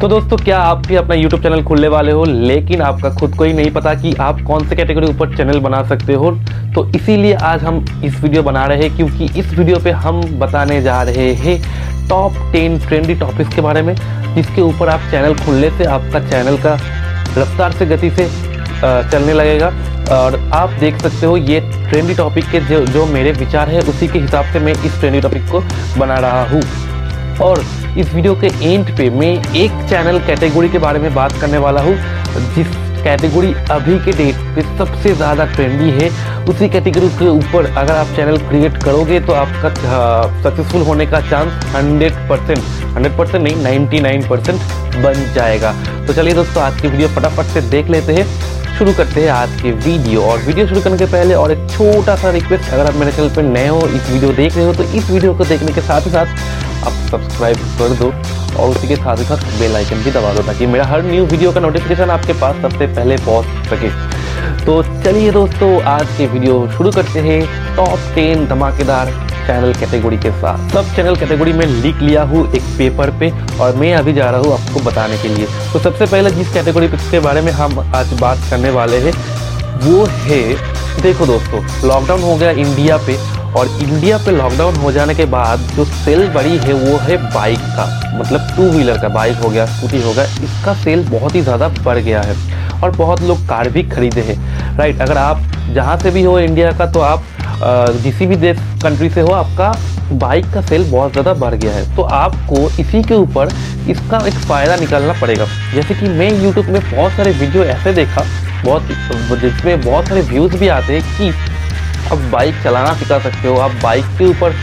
तो दोस्तों, क्या आप भी अपना YouTube चैनल खोलने वाले हो, लेकिन आपका खुद को ही नहीं पता कि आप कौन से कैटेगरी ऊपर चैनल बना सकते हो। तो इसीलिए आज हम इस वीडियो बना रहे हैं, क्योंकि इस वीडियो पे हम बताने जा रहे हैं टॉप टेन ट्रेंडी टॉपिक्स के बारे में, जिसके ऊपर आप चैनल खोलने से आपका चैनल का रफ्तार से गति से चलने लगेगा। और आप देख सकते हो, ये ट्रेंडी टॉपिक के जो जो मेरे विचार है, उसी के हिसाब से मैं इस ट्रेंडी टॉपिक को बना रहा हूँ। और इस वीडियो के एंड पे मैं एक चैनल कैटेगरी के बारे में बात करने वाला हूँ, जिस कैटेगरी अभी के डेट पे सबसे ज़्यादा ट्रेंडी है, उसी कैटेगरी के ऊपर अगर आप चैनल क्रिएट करोगे तो आपका सक्सेसफुल होने का चांस 100 परसेंट हंड्रेड परसेंट नहीं 99 परसेंट बन जाएगा। तो चलिए दोस्तों, आज की वीडियो फटाफट से देख लेते हैं। शुरू करते हैं आज के वीडियो। और वीडियो शुरू करने के पहले और एक छोटा सा रिक्वेस्ट अगर आप मेरे चैनल पर नए हो, इस वीडियो देख रहे हो तो इस वीडियो को देखने के साथ ही साथ आप सब्सक्राइब कर दो और उसी के साथ ही साथ बेल आइकन भी दबा दो ताकि मेरा हर न्यू वीडियो का नोटिफिकेशन आपके पास सबसे पहले पहुँच सके। तो चलिए दोस्तों, आज के वीडियो शुरू करते हैं। टॉप टेन धमाकेदार चैनल कैटेगरी के साथ। सब चैनल कैटेगरी में लिख लिया हूँ एक पेपर पे और मैं अभी जा रहा हूँ आपको बताने के लिए। तो सबसे पहले जिस कैटेगरी के बारे में हम आज बात करने वाले हैं, वो है, देखो दोस्तों लॉकडाउन हो गया इंडिया पे और इंडिया पे लॉकडाउन हो जाने के बाद जो सेल बढ़ी है वो है बाइक का। मतलब टू व्हीलर का बाइक हो गया स्कूटी हो गया, इसका सेल बहुत ही ज़्यादा बढ़ गया है और बहुत लोग कार भी खरीदे हैं। राइट अगर आप जहाँ से भी हो इंडिया का तो आप जिस भी देश कंट्री से हो, आपका बाइक का सेल बहुत ज़्यादा बढ़ गया है। तो आपको इसी के ऊपर इसका एक फ़ायदा निकालना पड़ेगा। जैसे कि मैं यूट्यूब में बहुत सारे वीडियो ऐसे देखा, बहुत, जिसमें बहुत सारे व्यूज़ भी आते हैं कि आप बाइक चलाना सिखा सकते हो, आप बाइक के ऊपर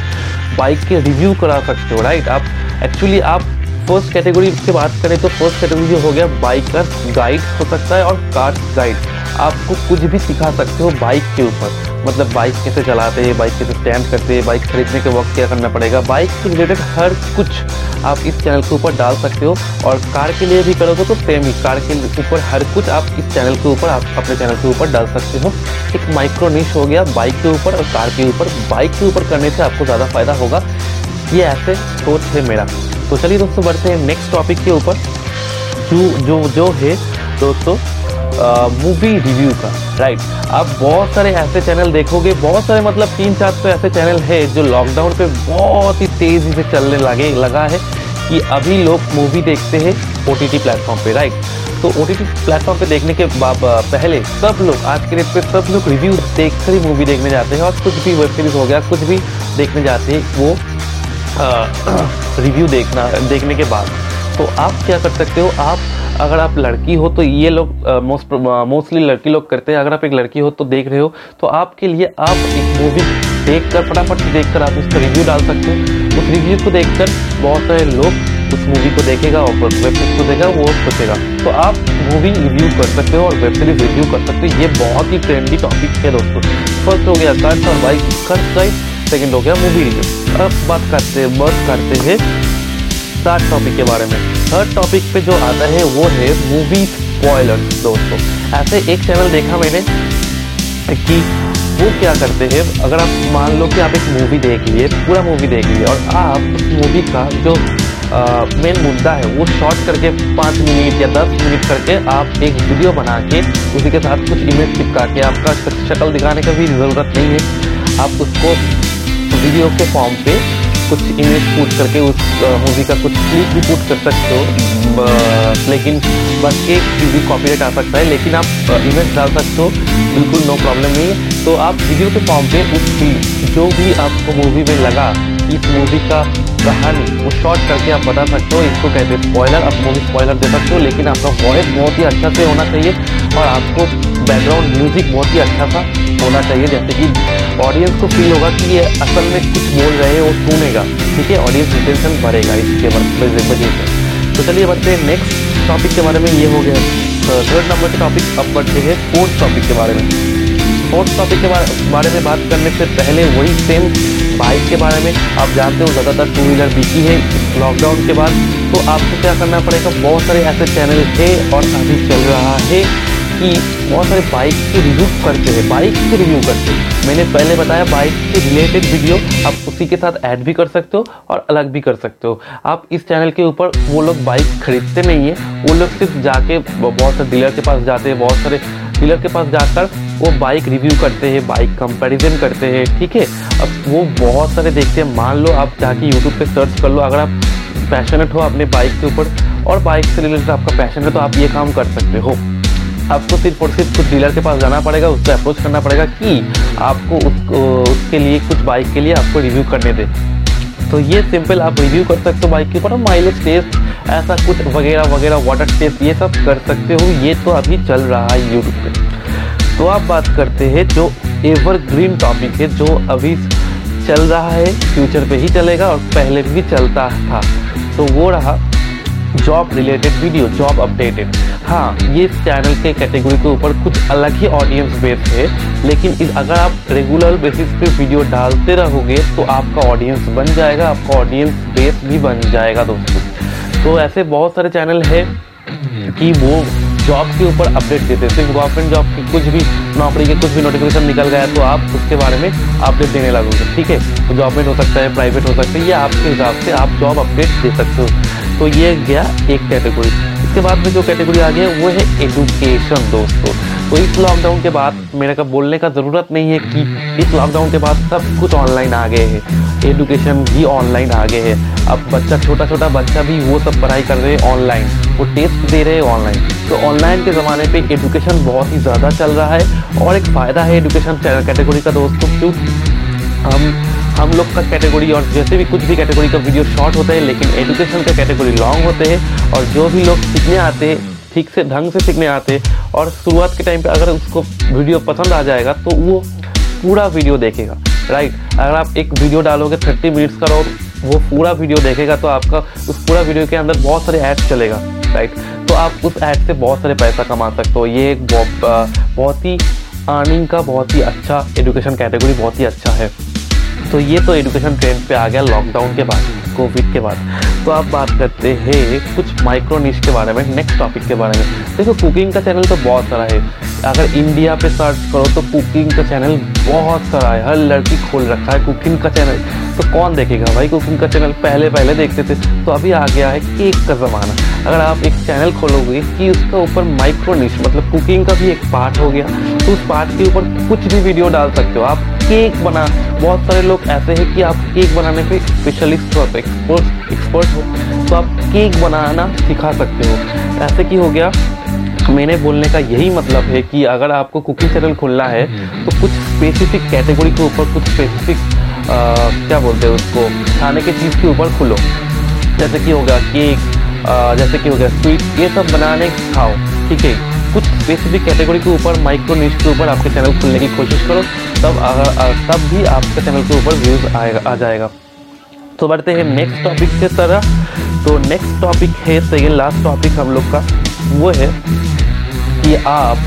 बाइक के रिव्यू करा सकते हो राइट आप एक्चुअली आप फ़र्स्ट कैटेगरी की बात करें तो फ़र्स्ट कैटेगरी जो हो गया बाइकर गाइड हो सकता है और कार गाइड आपको कुछ भी सिखा सकते हो बाइक के ऊपर। मतलब बाइक कैसे चलाते हैं बाइक कैसे स्टैंड करते हैं बाइक खरीदने के वक्त क्या करना पड़ेगा? बाइक से रिलेटेड हर कुछ आप इस चैनल के ऊपर डाल सकते हो और कार के लिए भी करोगे तो सेम ही कार के ऊपर हर कुछ आप इस चैनल के ऊपर, आप अपने चैनल के ऊपर डाल सकते हो। एक माइक्रो निश हो गया बाइक के ऊपर और कार के ऊपर। बाइक के ऊपर करने से आपको ज़्यादा फ़ायदा होगा। ये ऐसे सोच है मेरा। तो चलिए दोस्तों, बढ़ते हैं नेक्स्ट टॉपिक के ऊपर। जो जो जो है दोस्तों मूवी रिव्यू का राइट आप बहुत सारे ऐसे चैनल देखोगे, बहुत सारे मतलब तीन चार तो ऐसे चैनल है जो लॉकडाउन पे बहुत ही तेज़ी से चलने लगे, लगा है कि अभी लोग मूवी देखते हैं ओ टी टी प्लेटफॉर्म पर राइट तो ओ टी टी प्लेटफॉर्म पर देखने के पहले सब लोग, आज के डेट पे सब लोग रिव्यू देख कर ही मूवी देखने जाते हैं और कुछ भी वेब सीरीज़ हो गया, कुछ भी देखने जाते हैं, वो रिव्यू देखना, देखने के बाद। तो आप क्या कर सकते हो, आप अगर आप लड़की हो तो ये लोग मोस्ट मोस्टली लड़की लोग करते हैं। अगर आप एक लड़की हो तो देख रहे हो तो आपके लिए आप एक मूवी देख कर फटाफट से देख कर आप उसका रिव्यू डाल सकते हो। उस रिव्यू को देख कर बहुत सारे लोग उस मूवी को देखेगा और वेब सीरीज़ को देखेगा, वो सोचेगा। तो आप मूवी रिव्यू कर सकते हो और वेब सीरीज़ रिव्यू कर सकते हो। ये बहुत ही ट्रेंडी टॉपिक है दोस्तों। फ़र्स्ट हो गया कार्स और बाइक खर्च सेकेंड हो गया मूवी रिव्यू अब बात करते हैं बात करते हैं। थर्ड टॉपिक के बारे में। थर्ड टॉपिक पे जो आता है, वो है मूवी स्पॉयलर्स दोस्तों। ऐसे एक चैनल देखा मैंने कि वो क्या करते हैं, अगर आप मान लो कि आप एक मूवी देख लिए, पूरा मूवी देख लिए, और आप उस मूवी का जो मेन मुद्दा है, वो शॉर्ट करके पाँच मिनट या दस मिनट करके आप एक वीडियो बना के, उसी के साथ कुछ इमेज चिपका के, आपका शक्ल दिखाने का भी ज़रूरत नहीं है। आप उसको वीडियो के फॉर्म पे कुछ इमेज पुट करके उस मूवी का कुछ क्लिप भी पुट कर सकते हो। लेकिन बस एक भी कॉपीराइट आ सकता है लेकिन आप इमेज डाल सकते हो। बिल्कुल नो प्रॉब्लम नहीं है। तो आप वीडियो के फॉर्म पे उस जो भी आपको मूवी में लगा इस मूवी का कहानी वो शॉर्ट करके आप बता सकते हो। इसको कहते हैं स्पॉयलर आप मूवी स्पॉयलर दे सकते हो लेकिन आपका वॉइस बहुत ही अच्छा से होना चाहिए और आपको बैकग्राउंड म्यूज़िक बहुत ही अच्छा सा होना चाहिए। जैसे कि ऑडियंस को फील होगा कि ये असल में कुछ बोल रहे हैं वो सुनेगा। ठीक है ऑडियंस इंटेंशन बढ़ेगा इसके वजह से तो चलिए बढ़ते हैं नेक्स्ट टॉपिक के बारे में। ये हो गया थर्ड नंबर के टॉपिक अब बढ़ते हैं फोर्थ टॉपिक के बारे में। फोर्थ टॉपिक के बारे में बात करने से पहले वही सेम बाइक के बारे में। आप जानते हो ज़्यादातर टू व्हीलर बिकी है लॉकडाउन के बाद। तो आपको क्या करना पड़ेगा? बहुत सारे ऐसे चैनल थे और अभी चल रहा है। कि बहुत सारे बाइक के रिव्यू करते हैं बाइक के रिव्यू करते हैं। मैंने पहले बताया बाइक के रिलेटेड वीडियो आप उसी के साथ ऐड भी कर सकते हो और अलग भी कर सकते हो। आप इस चैनल के ऊपर वो लोग बाइक खरीदते नहीं है, वो लोग सिर्फ़ जाके बहुत सारे डीलर के पास जाते हैं, बहुत सारे डीलर के पास जाकर वो बाइक रिव्यू करते हैं बाइक कंपैरिजन करते हैं, ठीक है? अब वो बहुत सारे देखते हैं। मान लो आप जाके यूट्यूब पे सर्च कर लो, अगर आप पैशनेट हो अपने बाइक के ऊपर और बाइक से रिलेटेड आपका पैशन है तो आप ये काम कर सकते हो। आपको सिर्फ़ और सिर्फ़ कुछ डीलर के पास जाना पड़ेगा, उससे अप्रोच करना पड़ेगा कि आपको उसको उसके लिए कुछ बाइक के लिए आपको रिव्यू करने दे। तो ये सिंपल आप रिव्यू कर सकते हो बाइक के ऊपर माइलेज टेस्ट ऐसा कुछ वगैरह वगैरह वाटर टेस्ट ये सब कर सकते हो। ये तो अभी चल रहा है यूट्यूब पे। तो आप बात करते हैं जो एवरग्रीन टॉपिक है, जो अभी चल रहा है फ्यूचर पे ही चलेगा और पहले भी चलता था। तो वो रहा job related video job updated हाँ ये इस चैनल के कैटेगरी के ऊपर कुछ अलग ही ऑडियंस बेस है लेकिन इस, अगर आप रेगुलर बेसिस पे वीडियो डालते रहोगे तो आपका ऑडियंस बन जाएगा आपका ऑडियंस बेस भी बन जाएगा दोस्तों। तो ऐसे बहुत सारे चैनल है कि वो जॉब के ऊपर अपडेट देते सिर्फ़ गवर्नमेंट जॉब की कुछ भी नौकरी के कुछ भी नोटिफिकेशन निकल गया तो आप उसके बारे में अपडेट देने लगोगे ठीक है? तो गवर्नमेंट हो सकता है प्राइवेट हो सकता है ये आपके हिसाब से आप जॉब अपडेट दे सकते हो। तो ये गया एक कैटेगरी इसके बाद में जो कैटेगरी आ गया वो है एडुकेशन दोस्तों। तो इस लॉकडाउन के बाद मेरे का बोलने का ज़रूरत नहीं है कि इस लॉकडाउन के बाद सब कुछ ऑनलाइन आ गए हैं। एडुकेशन भी ऑनलाइन आ गए हैं। अब बच्चा छोटा छोटा बच्चा भी वो सब पढ़ाई कर रहे हैं ऑनलाइन वो टेस्ट दे रहे हैं ऑनलाइन तो ऑनलाइन के ज़माने पे एडुकेशन बहुत ही ज़्यादा चल रहा है। और एक फ़ायदा है एडुकेशन कैटेगरी का, दोस्तों क्यों हम हम लोग का कैटेगरी और जैसे भी कुछ भी कैटेगरी का वीडियो शॉर्ट होता है, लेकिन एजुकेशन का कैटेगरी लॉन्ग होते हैं और जो भी लोग सीखने आते हैं, ठीक से, ढंग से सीखने आते हैं और शुरुआत के टाइम पे अगर उसको वीडियो पसंद आ जाएगा तो वो पूरा वीडियो देखेगा राइट अगर आप एक वीडियो डालोगे थर्टी मिनट्स का और वो पूरा वीडियो देखेगा तो आपका उस पूरा वीडियो के अंदर बहुत सारे ऐड्स चलेगा राइट तो आप उस ऐड से बहुत सारे पैसा कमा सकते हो। ये एक बहुत ही अर्निंग का बहुत ही अच्छा एजुकेशन कैटेगरी बहुत ही अच्छा है। तो ये तो एजुकेशन ट्रेंड पे आ गया लॉकडाउन के बाद कोविड के बाद। तो आप बात करते हैं कुछ माइक्रो निश के बारे में नेक्स्ट टॉपिक के बारे में। देखो कुकिंग का चैनल तो बहुत सारा है। अगर इंडिया पे सर्च करो तो कुकिंग का चैनल बहुत सारा है। हर लड़की खोल रखा है कुकिंग का चैनल तो कौन देखेगा भाई कुकिंग का चैनल पहले पहले देखते थे। तो अभी आ गया है केक का ज़माना। अगर आप एक चैनल खोलोगे कि उसका ऊपर माइक्रो निश मतलब कुकिंग का भी एक पार्ट हो गया तो उस पार्ट के ऊपर कुछ भी वीडियो डाल सकते हो। आप केक बना बहुत सारे लोग ऐसे हैं कि आप केक बनाने पे स्पेशलिस्ट हो एक्सपर्ट एक्सपर्ट हो तो आप केक बनाना सिखा सकते हो। ऐसे की हो गया, मैंने बोलने का यही मतलब है कि अगर आपको कुकिंग चैनल खोलना है तो कुछ स्पेसिफिक कैटेगरी के ऊपर, कुछ स्पेसिफिक क्या बोलते हैं उसको, खाने के चीज़ के ऊपर खुलो। जैसे कि होगा केक जैसे कि हो गया स्वीट ये सब बनाने खाओ। ठीक है। कुछ स्पेसिफिक कैटेगरी के ऊपर माइक्रो न्यूज़ के ऊपर आपके चैनल खोलने की कोशिश करो, तब अगर तब भी आपके चैनल के ऊपर व्यूज़ आएगा, आ जाएगा। तो बढ़ते हैं नेक्स्ट टॉपिक के तरह। तो नेक्स्ट टॉपिक है सेकेंड लास्ट टॉपिक हम लोग का, वो है कि आप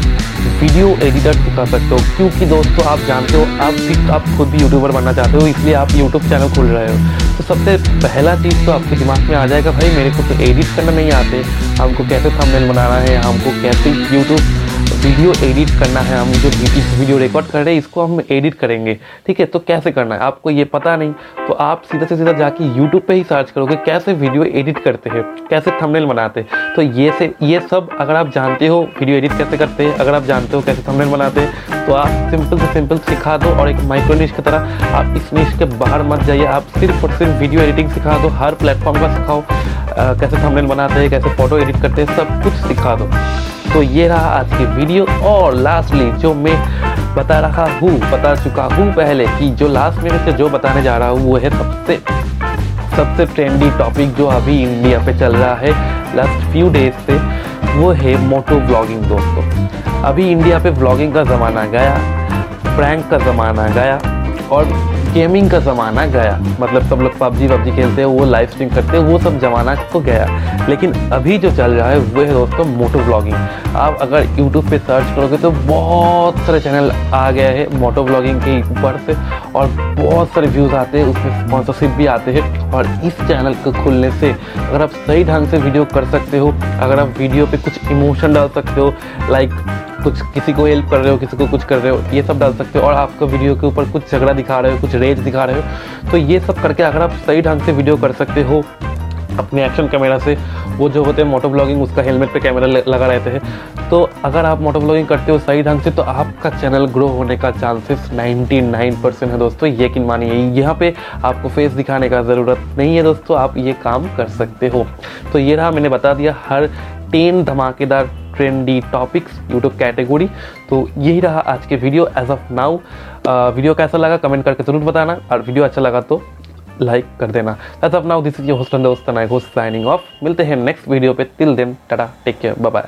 वीडियो एडिटर कर सकते हो, क्योंकि दोस्तों आप जानते हो, आप भी, आप खुद भी यूट्यूबर बनना चाहते हो, इसलिए आप यूट्यूब चैनल खोल रहे हो। तो सबसे पहला चीज़ तो आपके दिमाग में आ जाएगा, भाई मेरे को तो एडिट करना नहीं आते, हमको कैसे थंबनेल बनाना है, हमको कैसे यूट्यूब वीडियो एडिट करना है हम, जो इस वीडियो रिकॉर्ड कर रहे हैं, इसको हम एडिट करेंगे। ठीक है तो कैसे करना है? आपको ये पता नहीं तो आप सीधा से सीधा जाके यूट्यूब पे ही सर्च करोगे, कैसे वीडियो एडिट करते हैं, कैसे थंबनेल बनाते हैं। तो ये से, ये सब अगर आप जानते हो, वीडियो एडिट कैसे करते हैं, अगर आप जानते हो कैसे थंबनेल बनाते हैं तो आप सिंपल से सिंपल सिखा दो और एक माइक्रो निश की तरह आप इस निश के बाहर मत जाइए। आप सिर्फ़ और सिर्फ़ वीडियो एडिटिंग सिखा दो, हर प्लेटफॉर्म का सिखाओ कैसे थंबनेल बनाते हैं, कैसे फ़ोटो एडिट करते हैं, सब कुछ सिखा दो। तो ये रहा आज की वीडियो और लास्टली जो मैं बता रहा हूँ, बता चुका हूँ पहले कि जो लास्ट में जो बताने जा रहा हूँ, वो है सबसे सबसे ट्रेंडी टॉपिक जो अभी इंडिया पे चल रहा है लास्ट फ्यू डेज़ से, वो है मोटो ब्लॉगिंग दोस्तों। अभी इंडिया पे ब्लॉगिंग का ज़माना गया प्रैंक का ज़माना गया और गेमिंग का ज़माना गया। मतलब सब लोग पबजी वबजी खेलते हैं, वो लाइव स्ट्रीम करते हैं, वो सब ज़माना तो गया। लेकिन अभी जो चल रहा है, वो है दोस्तों मोटो ब्लॉगिंग आप अगर यूट्यूब पे सर्च करोगे तो बहुत सारे चैनल आ गए हैं मोटो ब्लॉगिंग के ऊपर से, और बहुत सारे व्यूज़ आते हैं, उसमें स्पॉन्सरशिप भी आते हैं। और इस चैनल को खुलने से अगर आप सही ढंग से वीडियो कर सकते हो, अगर आप वीडियो पे कुछ इमोशन डाल सकते हो लाइक कुछ किसी को हेल्प कर रहे हो, किसी को कुछ कर रहे हो, ये सब डाल सकते हो और आपका वीडियो के ऊपर कुछ झगड़ा दिखा रहे हो, कुछ रेज दिखा रहे हो तो ये सब करके अगर आप सही ढंग से वीडियो कर सकते हो, अपने एक्शन कैमरा से, वो जो होते हैं मोटो ब्लॉगिंग उसका हेलमेट पे कैमरा लगा रहते हैं तो अगर आप मोटो ब्लॉगिंग करते हो सही ढंग से तो आपका चैनल ग्रो होने का चांसेस 99 परसेंट है दोस्तों, यकीन मानिए, यहाँ पे आपको फेस दिखाने का ज़रूरत नहीं है दोस्तों, आप ये काम कर सकते हो। तो ये रहा, मैंने बता दिया, हर टेन धमाकेदार ट्रेंडी टॉपिक्स यूट्यूब कैटेगरी तो यही रहा आज के video age of now video कैसा लगा कमेंट करके ज़रूर बताना। और वीडियो अच्छा लगा तो लाइक कर देना। Age of now this is your host दोस्त आई होस्ट साइनिंग ऑफ़ मिलते हैं नेक्स्ट वीडियो पे। Till then tata take care bye